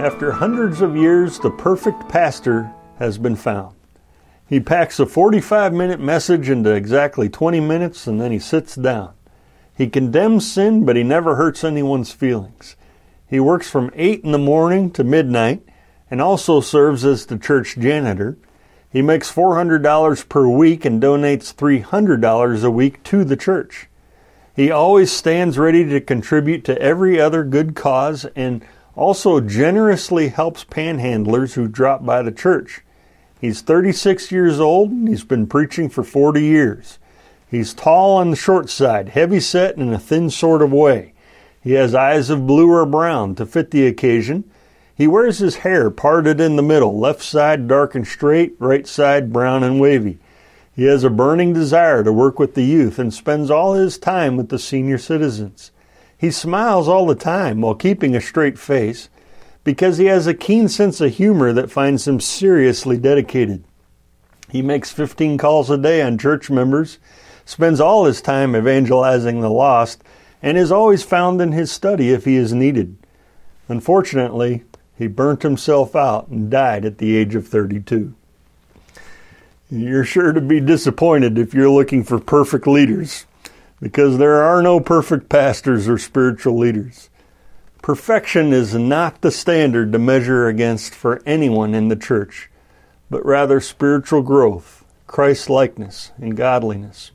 After hundreds of years, the perfect pastor has been found. He packs a 45 minute message into exactly 20 minutes and then he sits down. He condemns sin, but he never hurts anyone's feelings. He works from 8 in the morning to midnight and also serves as the church janitor. He makes $400 per week and donates $300 a week to the church. He always stands ready to contribute to every other good cause and also generously helps panhandlers who drop by the church. He's 36 years old and he's been preaching for 40 years. He's tall on the short side, heavy set in a thin sort of way. He has eyes of blue or brown to fit the occasion. He wears his hair parted in the middle, left side dark and straight, right side brown and wavy. He has a burning desire to work with the youth and spends all his time with the senior citizens. He smiles all the time while keeping a straight face because he has a keen sense of humor that finds him seriously dedicated. He makes 15 calls a day on church members, spends all his time evangelizing the lost, and is always found in his study if he is needed. Unfortunately, he burnt himself out and died at the age of 32. You're sure to be disappointed if you're looking for perfect leaders because there are no perfect pastors or spiritual leaders. Perfection is not the standard to measure against for anyone in the church, but rather spiritual growth, Christ likeness, and godliness.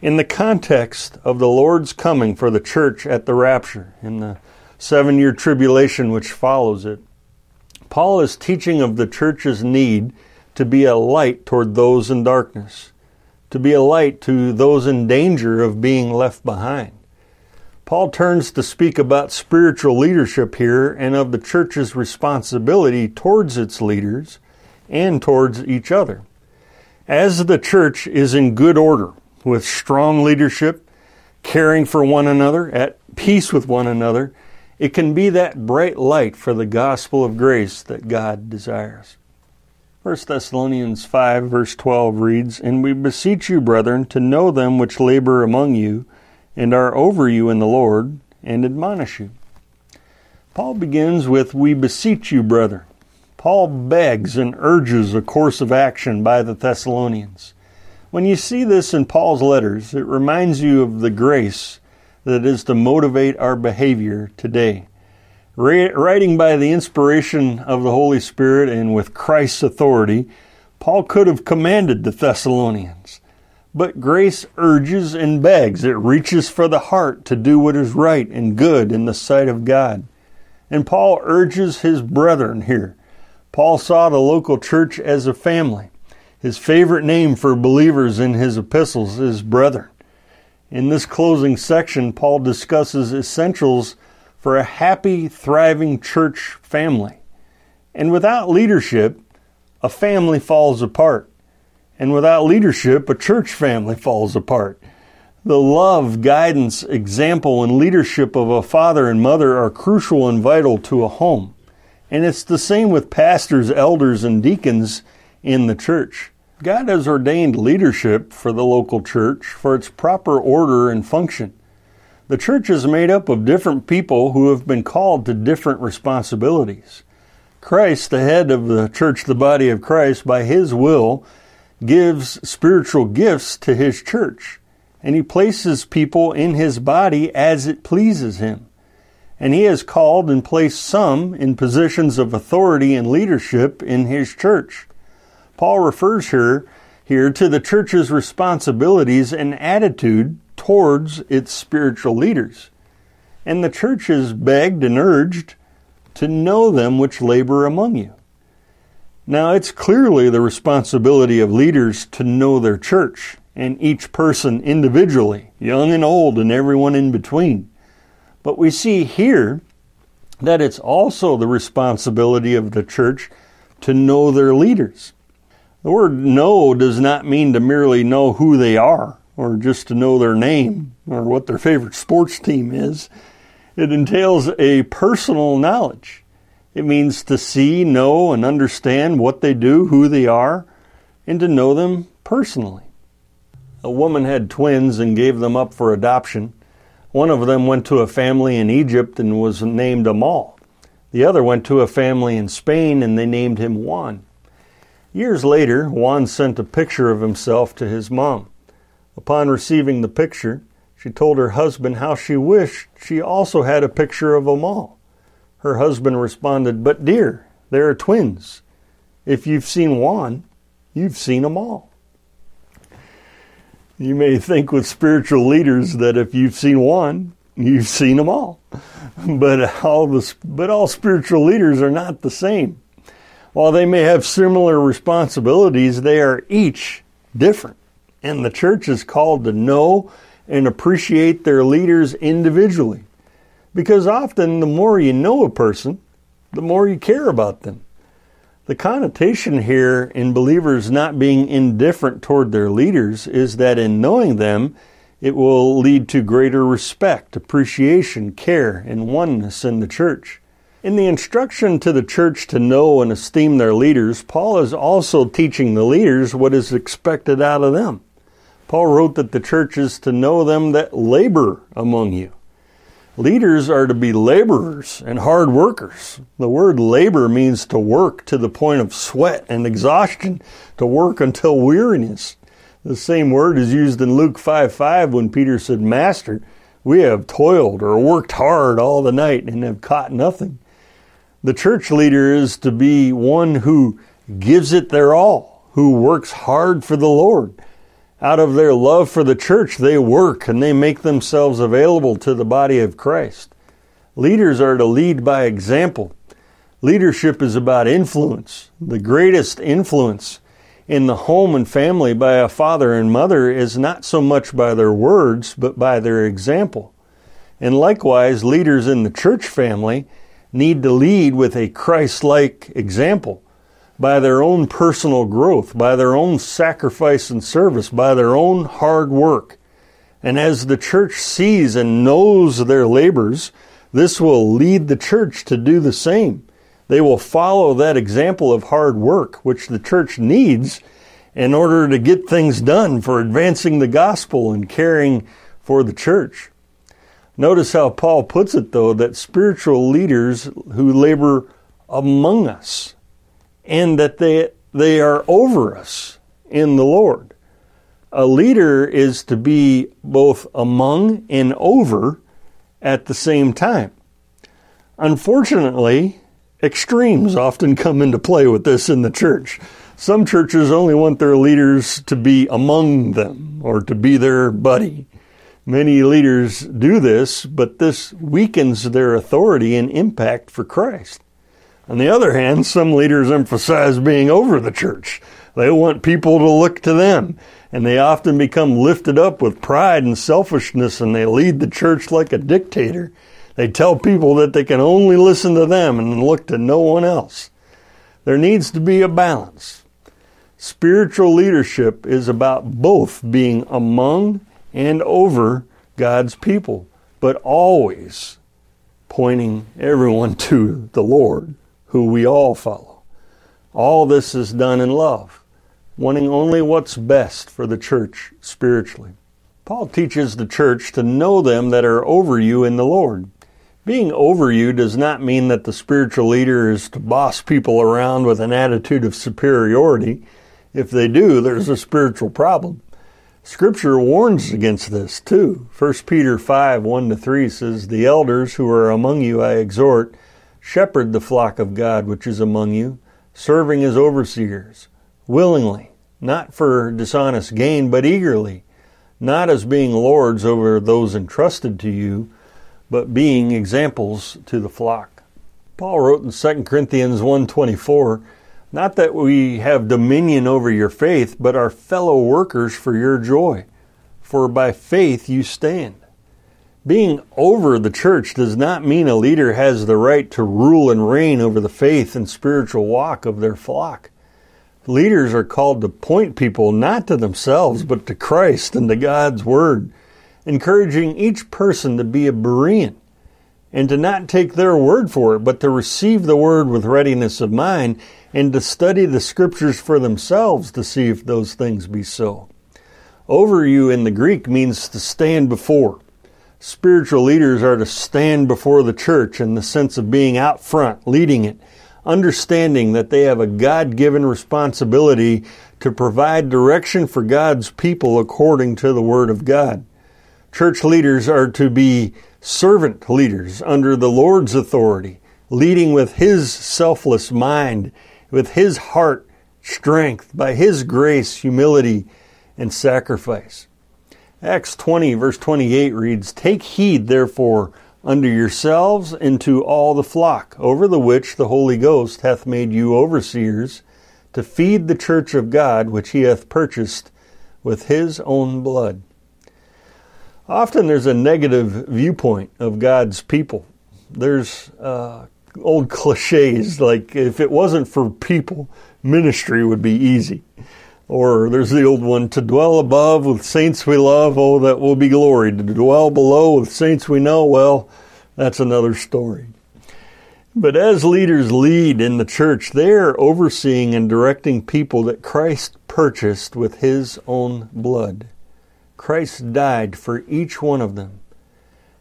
In the context of the Lord's coming for the church at the rapture, in the seven year tribulation which follows it, Paul is teaching of the church's need to be a light toward those in darkness to be a light to those in danger of being left behind. Paul turns to speak about spiritual leadership here and of the church's responsibility towards its leaders and towards each other. As the church is in good order, with strong leadership, caring for one another, at peace with one another, it can be that bright light for the gospel of grace that God desires. 1 Thessalonians 5, verse 12 reads, And we beseech you, brethren, to know them which labor among you, and are over you in the Lord, and admonish you. Paul begins with, We beseech you, brethren. Paul begs and urges a course of action by the Thessalonians. When you see this in Paul's letters, it reminds you of the grace that is to motivate our behavior today. Writing by the inspiration of the Holy Spirit and with Christ's authority, Paul could have commanded the Thessalonians. But grace urges and begs. It reaches for the heart to do what is right and good in the sight of God. And Paul urges his brethren here. Paul saw the local church as a family. His favorite name for believers in his epistles is brethren. In this closing section, Paul discusses essentials for a happy, thriving church family. And without leadership, a family falls apart. And without leadership, a church family falls apart. The love, guidance, example, and leadership of a father and mother are crucial and vital to a home. And it's the same with pastors, elders, and deacons in the church. God has ordained leadership for the local church for its proper order and function. The church is made up of different people who have been called to different responsibilities. Christ, the head of the church, the body of Christ, by his will, gives spiritual gifts to his church. And he places people in his body as it pleases him. And he has called and placed some in positions of authority and leadership in his church. Paul refers here, here to the church's responsibilities and attitude towards its spiritual leaders. And the church is begged and urged to know them which labor among you. Now, it's clearly the responsibility of leaders to know their church and each person individually, young and old, and everyone in between. But we see here that it's also the responsibility of the church to know their leaders. The word know does not mean to merely know who they are or just to know their name or what their favorite sports team is. It entails a personal knowledge. It means to see, know, and understand what they do, who they are, and to know them personally. A woman had twins and gave them up for adoption. One of them went to a family in Egypt and was named Amal. The other went to a family in Spain and they named him Juan. Years later, Juan sent a picture of himself to his mom. Upon receiving the picture, she told her husband how she wished she also had a picture of Amal. Her husband responded, But dear, they are twins. If you've seen one, you've seen them all. You may think with spiritual leaders that if you've seen one, you've seen them all. But all the, but all spiritual leaders are not the same. While they may have similar responsibilities, they are each different. And the church is called to know and appreciate their leaders individually. Because often the more you know a person, the more you care about them. The connotation here in believers not being indifferent toward their leaders is that in knowing them, it will lead to greater respect, appreciation, care, and oneness in the church. In the instruction to the church to know and esteem their leaders, Paul is also teaching the leaders what is expected out of them. Paul wrote that the church is to know them that labor among you. Leaders are to be laborers and hard workers. The word labor means to work to the point of sweat and exhaustion, to work until weariness. The same word is used in Luke 5 5 when Peter said, Master, we have toiled or worked hard all the night and have caught nothing. The church leader is to be one who gives it their all, who works hard for the Lord out of their love for the church, they work and they make themselves available to the body of Christ. Leaders are to lead by example. Leadership is about influence. The greatest influence in the home and family by a father and mother is not so much by their words, but by their example. And likewise, leaders in the church family need to lead with a Christ like example by their own personal growth, by their own sacrifice and service, by their own hard work. And as the church sees and knows their labors, this will lead the church to do the same. They will follow that example of hard work, which the church needs in order to get things done for advancing the gospel and caring for the church. Notice how Paul puts it, though, that spiritual leaders who labor among us and that they, they are over us in the Lord. A leader is to be both among and over at the same time. Unfortunately, extremes often come into play with this in the church. Some churches only want their leaders to be among them or to be their buddy. Many leaders do this, but this weakens their authority and impact for Christ. On the other hand, some leaders emphasize being over the church. They want people to look to them, and they often become lifted up with pride and selfishness, and they lead the church like a dictator. They tell people that they can only listen to them and look to no one else. There needs to be a balance. Spiritual leadership is about both being among and over God's people, but always pointing everyone to the Lord who we all follow. All this is done in love, wanting only what's best for the church spiritually. Paul teaches the church to know them that are over you in the Lord. Being over you does not mean that the spiritual leader is to boss people around with an attitude of superiority. If they do, there's a spiritual problem. Scripture warns against this too. 1 Peter 5 1 to 3 says, The elders who are among you I exhort Shepherd the flock of God which is among you, serving as overseers, willingly, not for dishonest gain, but eagerly, not as being lords over those entrusted to you, but being examples to the flock. Paul wrote in 2 Corinthians 1:24, not that we have dominion over your faith, but are fellow workers for your joy, for by faith you stand. Being over the church does not mean a leader has the right to rule and reign over the faith and spiritual walk of their flock. Leaders are called to point people not to themselves, but to Christ and to God's Word, encouraging each person to be a Berean and to not take their word for it, but to receive the Word with readiness of mind and to study the Scriptures for themselves to see if those things be so. Over you in the Greek means to stand before. Spiritual leaders are to stand before the church in the sense of being out front, leading it, understanding that they have a God given responsibility to provide direction for God's people according to the Word of God. Church leaders are to be servant leaders under the Lord's authority, leading with His selfless mind, with His heart, strength, by His grace, humility, and sacrifice. Acts 20, verse 28 reads, Take heed, therefore, unto yourselves and to all the flock, over the which the Holy Ghost hath made you overseers, to feed the church of God, which he hath purchased with his own blood. Often there's a negative viewpoint of God's people. There's uh, old cliches like, if it wasn't for people, ministry would be easy. Or there's the old one, to dwell above with saints we love, oh, that will be glory. To dwell below with saints we know, well, that's another story. But as leaders lead in the church, they are overseeing and directing people that Christ purchased with his own blood. Christ died for each one of them.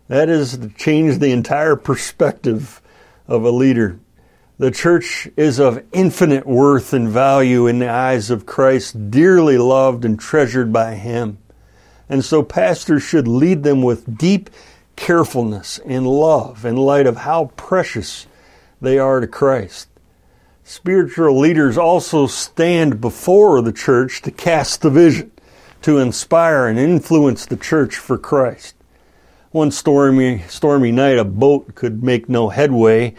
That is to change the entire perspective of a leader. The church is of infinite worth and value in the eyes of Christ, dearly loved and treasured by Him. And so pastors should lead them with deep carefulness and love in light of how precious they are to Christ. Spiritual leaders also stand before the church to cast the vision, to inspire and influence the church for Christ. One stormy, stormy night, a boat could make no headway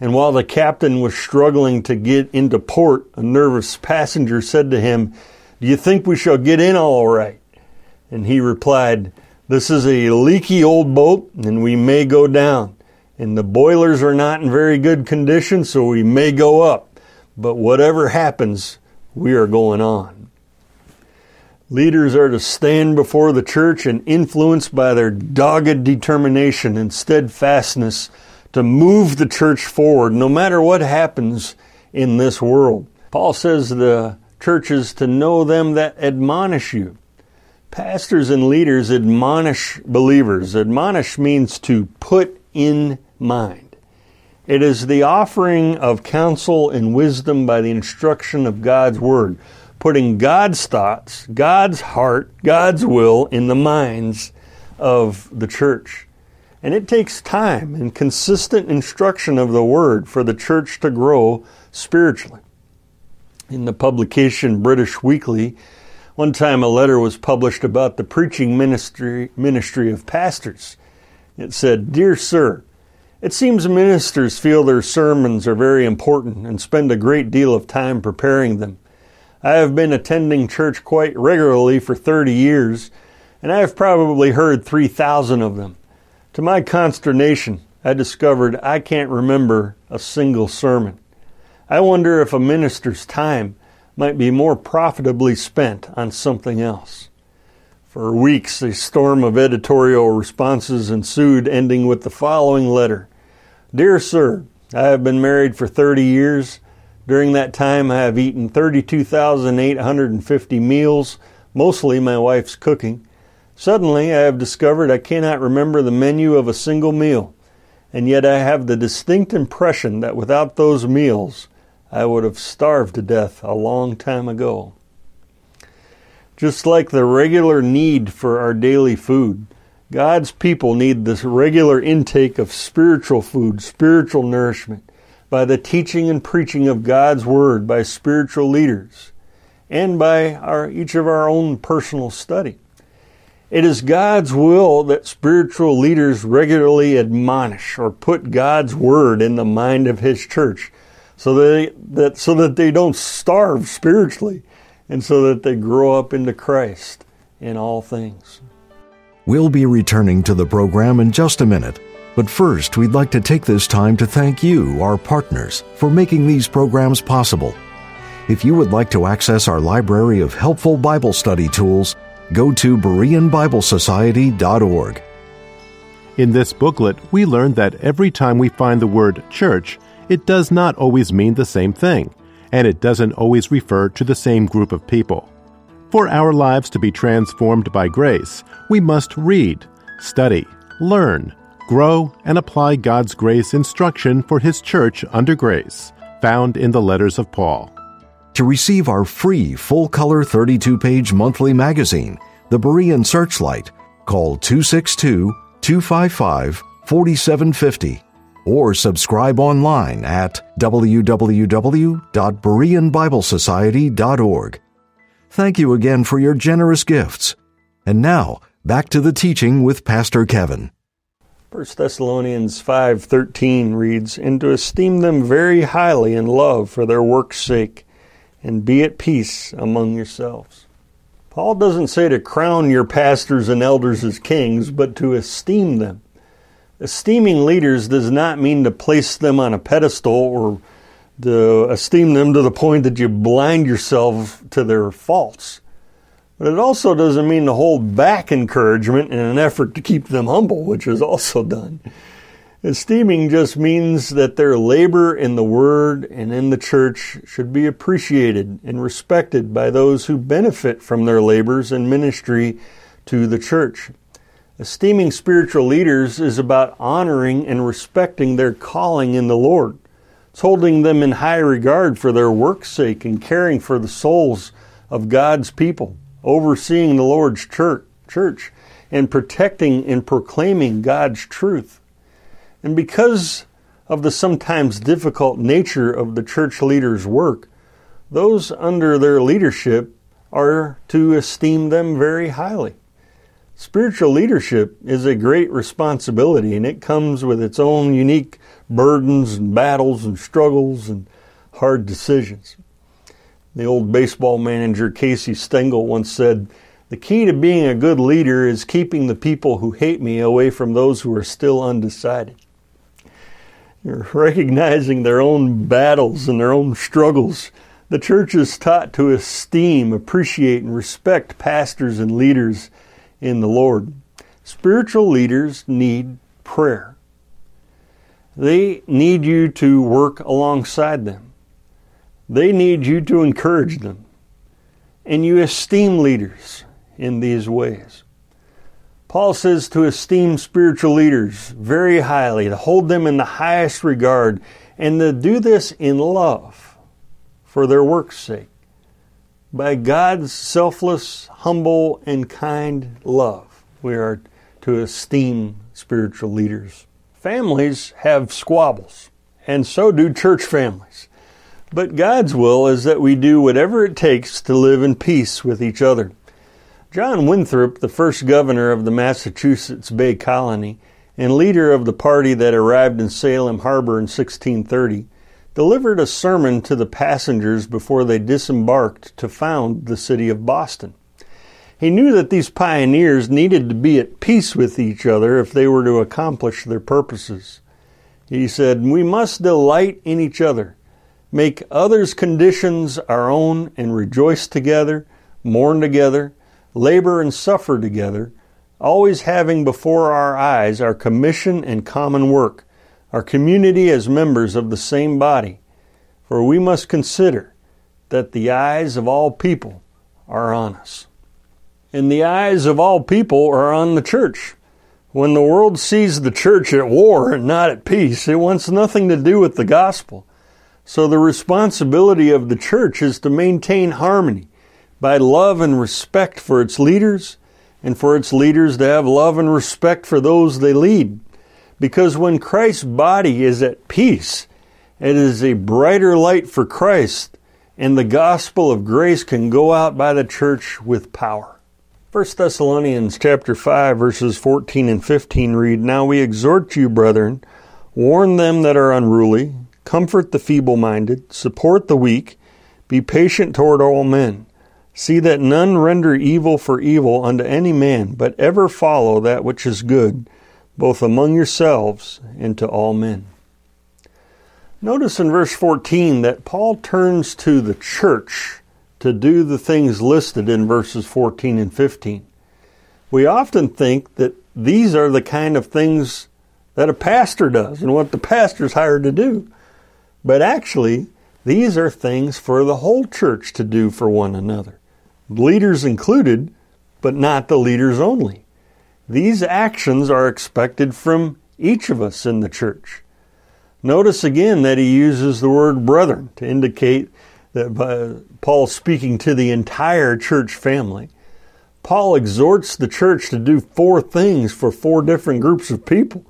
and while the captain was struggling to get into port, a nervous passenger said to him, Do you think we shall get in all right? And he replied, This is a leaky old boat, and we may go down. And the boilers are not in very good condition, so we may go up. But whatever happens, we are going on. Leaders are to stand before the church and influenced by their dogged determination and steadfastness to move the church forward no matter what happens in this world. Paul says the churches to know them that admonish you. Pastors and leaders admonish believers. Admonish means to put in mind. It is the offering of counsel and wisdom by the instruction of God's Word, putting God's thoughts, God's heart, God's will in the minds of the church. And it takes time and consistent instruction of the Word for the church to grow spiritually. In the publication British Weekly, one time a letter was published about the preaching ministry, ministry of pastors. It said, Dear Sir, it seems ministers feel their sermons are very important and spend a great deal of time preparing them. I have been attending church quite regularly for 30 years, and I have probably heard 3,000 of them. To my consternation, I discovered I can't remember a single sermon. I wonder if a minister's time might be more profitably spent on something else. For weeks, a storm of editorial responses ensued, ending with the following letter Dear Sir, I have been married for 30 years. During that time, I have eaten 32,850 meals, mostly my wife's cooking. Suddenly, I have discovered I cannot remember the menu of a single meal, and yet I have the distinct impression that without those meals, I would have starved to death a long time ago. Just like the regular need for our daily food, God's people need this regular intake of spiritual food, spiritual nourishment, by the teaching and preaching of God's Word by spiritual leaders, and by our, each of our own personal study. It is God's will that spiritual leaders regularly admonish or put God's word in the mind of His church so that, they, that, so that they don't starve spiritually and so that they grow up into Christ in all things. We'll be returning to the program in just a minute. But first, we'd like to take this time to thank you, our partners, for making these programs possible. If you would like to access our library of helpful Bible study tools, go to BereanBibleSociety.org. In this booklet, we learned that every time we find the word church, it does not always mean the same thing, and it doesn't always refer to the same group of people. For our lives to be transformed by grace, we must read, study, learn, grow, and apply God's grace instruction for His church under grace, found in the letters of Paul. To receive our free full color 32 page monthly magazine, The Berean Searchlight, call 262 255 4750 or subscribe online at www.bereanbiblesociety.org. Thank you again for your generous gifts. And now, back to the teaching with Pastor Kevin. 1 Thessalonians 5:13 reads, "And to esteem them very highly in love for their work's sake, and be at peace among yourselves." Paul doesn't say to crown your pastors and elders as kings, but to esteem them. Esteeming leaders does not mean to place them on a pedestal or to esteem them to the point that you blind yourself to their faults. But it also doesn't mean to hold back encouragement in an effort to keep them humble, which is also done. Esteeming just means that their labor in the Word and in the church should be appreciated and respected by those who benefit from their labors and ministry to the church. Esteeming spiritual leaders is about honoring and respecting their calling in the Lord. It's holding them in high regard for their work's sake and caring for the souls of God's people, overseeing the Lord's church, church and protecting and proclaiming God's truth. And because of the sometimes difficult nature of the church leaders' work, those under their leadership are to esteem them very highly. Spiritual leadership is a great responsibility and it comes with its own unique burdens and battles and struggles and hard decisions. The old baseball manager Casey Stengel once said, The key to being a good leader is keeping the people who hate me away from those who are still undecided recognizing their own battles and their own struggles. The church is taught to esteem, appreciate, and respect pastors and leaders in the Lord. Spiritual leaders need prayer. They need you to work alongside them. They need you to encourage them. And you esteem leaders in these ways. Paul says to esteem spiritual leaders very highly, to hold them in the highest regard, and to do this in love for their work's sake. By God's selfless, humble, and kind love, we are to esteem spiritual leaders. Families have squabbles, and so do church families. But God's will is that we do whatever it takes to live in peace with each other. John Winthrop, the first governor of the Massachusetts Bay Colony and leader of the party that arrived in Salem Harbor in 1630, delivered a sermon to the passengers before they disembarked to found the city of Boston. He knew that these pioneers needed to be at peace with each other if they were to accomplish their purposes. He said, We must delight in each other, make others' conditions our own, and rejoice together, mourn together, labor and suffer together, always having before our eyes our commission and common work, our community as members of the same body. For we must consider that the eyes of all people are on us. And the eyes of all people are on the church. When the world sees the church at war and not at peace, it wants nothing to do with the gospel. So the responsibility of the church is to maintain harmony by love and respect for its leaders, and for its leaders to have love and respect for those they lead. Because when Christ's body is at peace, it is a brighter light for Christ, and the gospel of grace can go out by the church with power. 1 Thessalonians chapter 5 verses 14 and 15 read, Now we exhort you, brethren, warn them that are unruly, comfort the feeble-minded, support the weak, be patient toward all men. See that none render evil for evil unto any man, but ever follow that which is good, both among yourselves and to all men. Notice in verse 14 that Paul turns to the church to do the things listed in verses 14 and 15. We often think that these are the kind of things that a pastor does and what the pastor's hired to do. But actually, these are things for the whole church to do for one another leaders included, but not the leaders only. These actions are expected from each of us in the church. Notice again that he uses the word brethren to indicate that Paul's speaking to the entire church family. Paul exhorts the church to do four things for four different groups of people.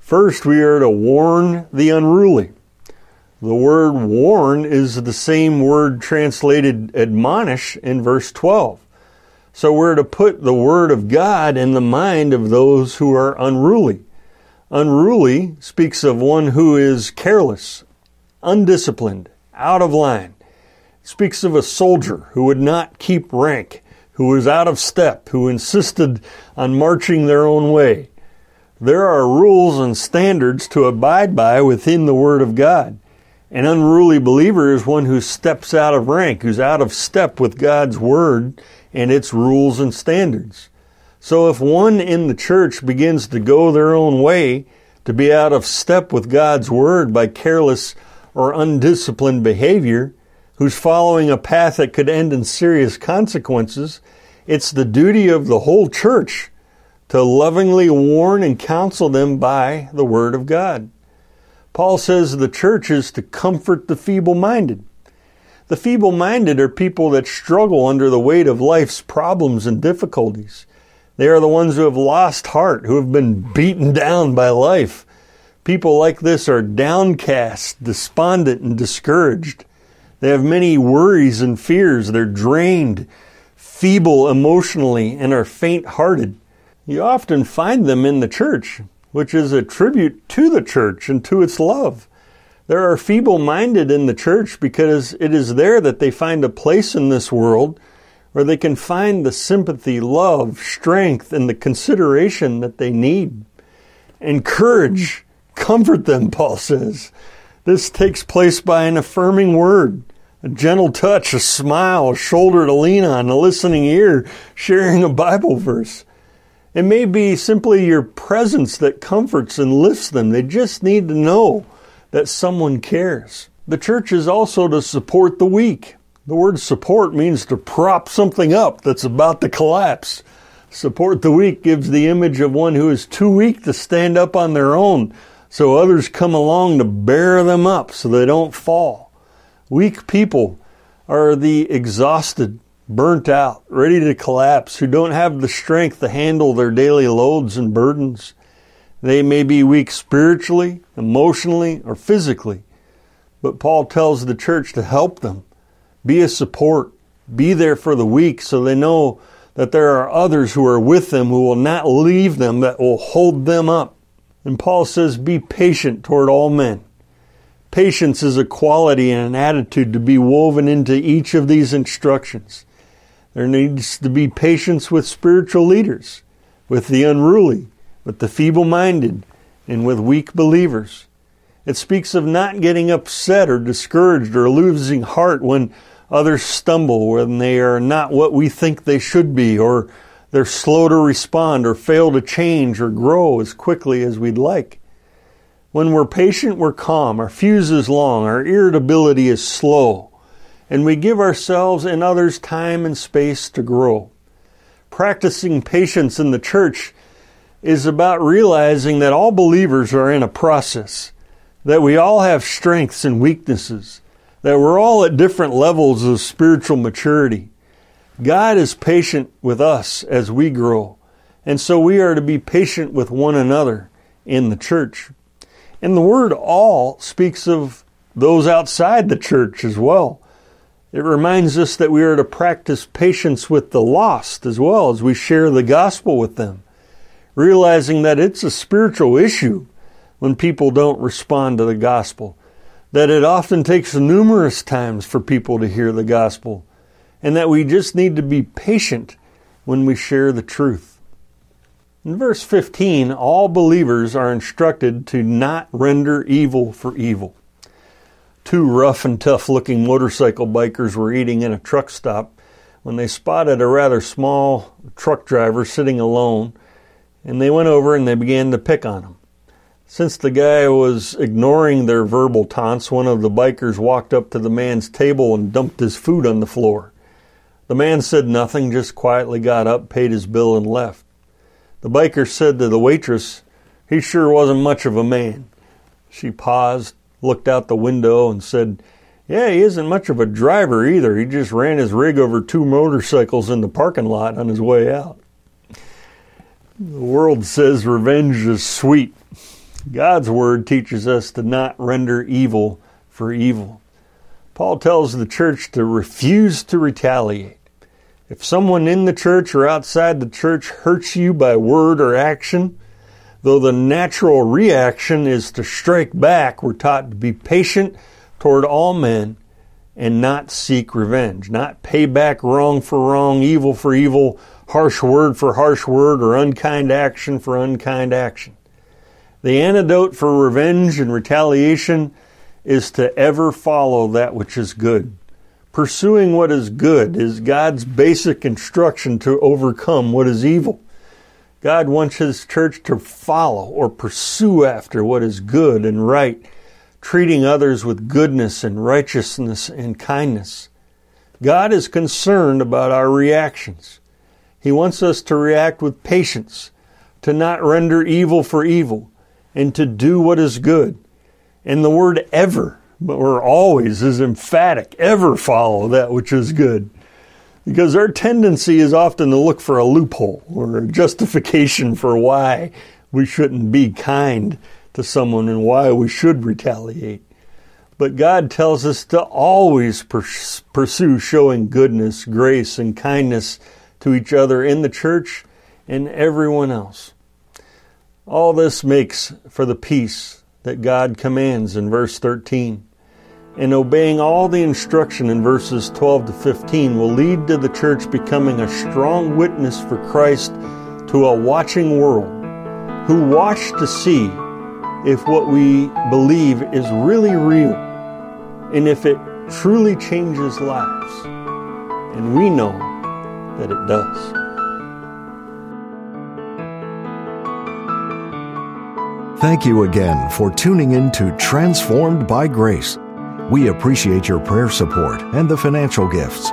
First, we are to warn the unruly. The word warn is the same word translated admonish in verse 12. So we're to put the word of God in the mind of those who are unruly. Unruly speaks of one who is careless, undisciplined, out of line. It speaks of a soldier who would not keep rank, who was out of step, who insisted on marching their own way. There are rules and standards to abide by within the Word of God. An unruly believer is one who steps out of rank, who's out of step with God's Word and its rules and standards. So if one in the church begins to go their own way, to be out of step with God's Word by careless or undisciplined behavior, who's following a path that could end in serious consequences, it's the duty of the whole church to lovingly warn and counsel them by the Word of God. Paul says the church is to comfort the feeble minded. The feeble minded are people that struggle under the weight of life's problems and difficulties. They are the ones who have lost heart, who have been beaten down by life. People like this are downcast, despondent, and discouraged. They have many worries and fears. They're drained, feeble emotionally, and are faint hearted. You often find them in the church which is a tribute to the church and to its love. There are feeble minded in the church because it is there that they find a place in this world where they can find the sympathy, love, strength, and the consideration that they need. Encourage, comfort them, Paul says. This takes place by an affirming word, a gentle touch, a smile, a shoulder to lean on, a listening ear, sharing a Bible verse. It may be simply your presence that comforts and lifts them. They just need to know that someone cares. The church is also to support the weak. The word support means to prop something up that's about to collapse. Support the weak gives the image of one who is too weak to stand up on their own, so others come along to bear them up so they don't fall. Weak people are the exhausted, burnt out, ready to collapse, who don't have the strength to handle their daily loads and burdens. They may be weak spiritually, emotionally, or physically, but Paul tells the church to help them. Be a support. Be there for the weak so they know that there are others who are with them who will not leave them, that will hold them up. And Paul says, Be patient toward all men. Patience is a quality and an attitude to be woven into each of these instructions. There needs to be patience with spiritual leaders, with the unruly, with the feeble minded, and with weak believers. It speaks of not getting upset or discouraged or losing heart when others stumble, when they are not what we think they should be, or they're slow to respond, or fail to change or grow as quickly as we'd like. When we're patient, we're calm, our fuse is long, our irritability is slow and we give ourselves and others time and space to grow. Practicing patience in the church is about realizing that all believers are in a process, that we all have strengths and weaknesses, that we're all at different levels of spiritual maturity. God is patient with us as we grow, and so we are to be patient with one another in the church. And the word all speaks of those outside the church as well. It reminds us that we are to practice patience with the lost as well as we share the gospel with them, realizing that it's a spiritual issue when people don't respond to the gospel, that it often takes numerous times for people to hear the gospel, and that we just need to be patient when we share the truth. In verse 15, all believers are instructed to not render evil for evil. Two rough and tough looking motorcycle bikers were eating in a truck stop when they spotted a rather small truck driver sitting alone, and they went over and they began to pick on him. Since the guy was ignoring their verbal taunts, one of the bikers walked up to the man's table and dumped his food on the floor. The man said nothing, just quietly got up, paid his bill, and left. The biker said to the waitress, He sure wasn't much of a man. She paused, looked out the window, and said, Yeah, he isn't much of a driver either. He just ran his rig over two motorcycles in the parking lot on his way out. The world says revenge is sweet. God's word teaches us to not render evil for evil. Paul tells the church to refuse to retaliate. If someone in the church or outside the church hurts you by word or action, though the natural reaction is to strike back, we're taught to be patient toward all men and not seek revenge, not pay back wrong for wrong, evil for evil, harsh word for harsh word, or unkind action for unkind action. The antidote for revenge and retaliation is to ever follow that which is good. Pursuing what is good is God's basic instruction to overcome what is evil. God wants His church to follow or pursue after what is good and right, treating others with goodness and righteousness and kindness. God is concerned about our reactions. He wants us to react with patience, to not render evil for evil, and to do what is good. And the word ever, or always, is emphatic. Ever follow that which is good. Because our tendency is often to look for a loophole or a justification for why we shouldn't be kind to someone and why we should retaliate. But God tells us to always pursue showing goodness, grace, and kindness to each other in the church and everyone else. All this makes for the peace that God commands in verse 13. And obeying all the instruction in verses 12 to 15 will lead to the church becoming a strong witness for Christ to a watching world who watch to see if what we believe is really real and if it truly changes lives. And we know that it does. Thank you again for tuning in to Transformed by Grace. We appreciate your prayer support and the financial gifts.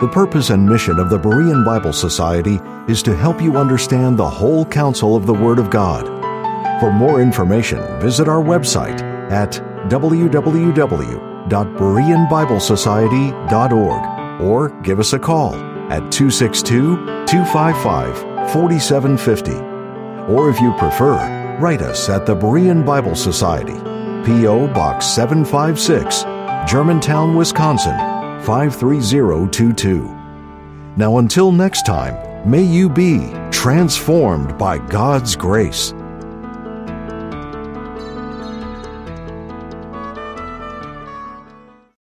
The purpose and mission of the Berean Bible Society is to help you understand the whole counsel of the Word of God. For more information, visit our website at www.bereanbiblesociety.org or give us a call at 262 255 4750. Or if you prefer, write us at the Berean Bible Society, P.O. Box 756, Germantown, Wisconsin 53022. Now, until next time, may you be transformed by God's grace.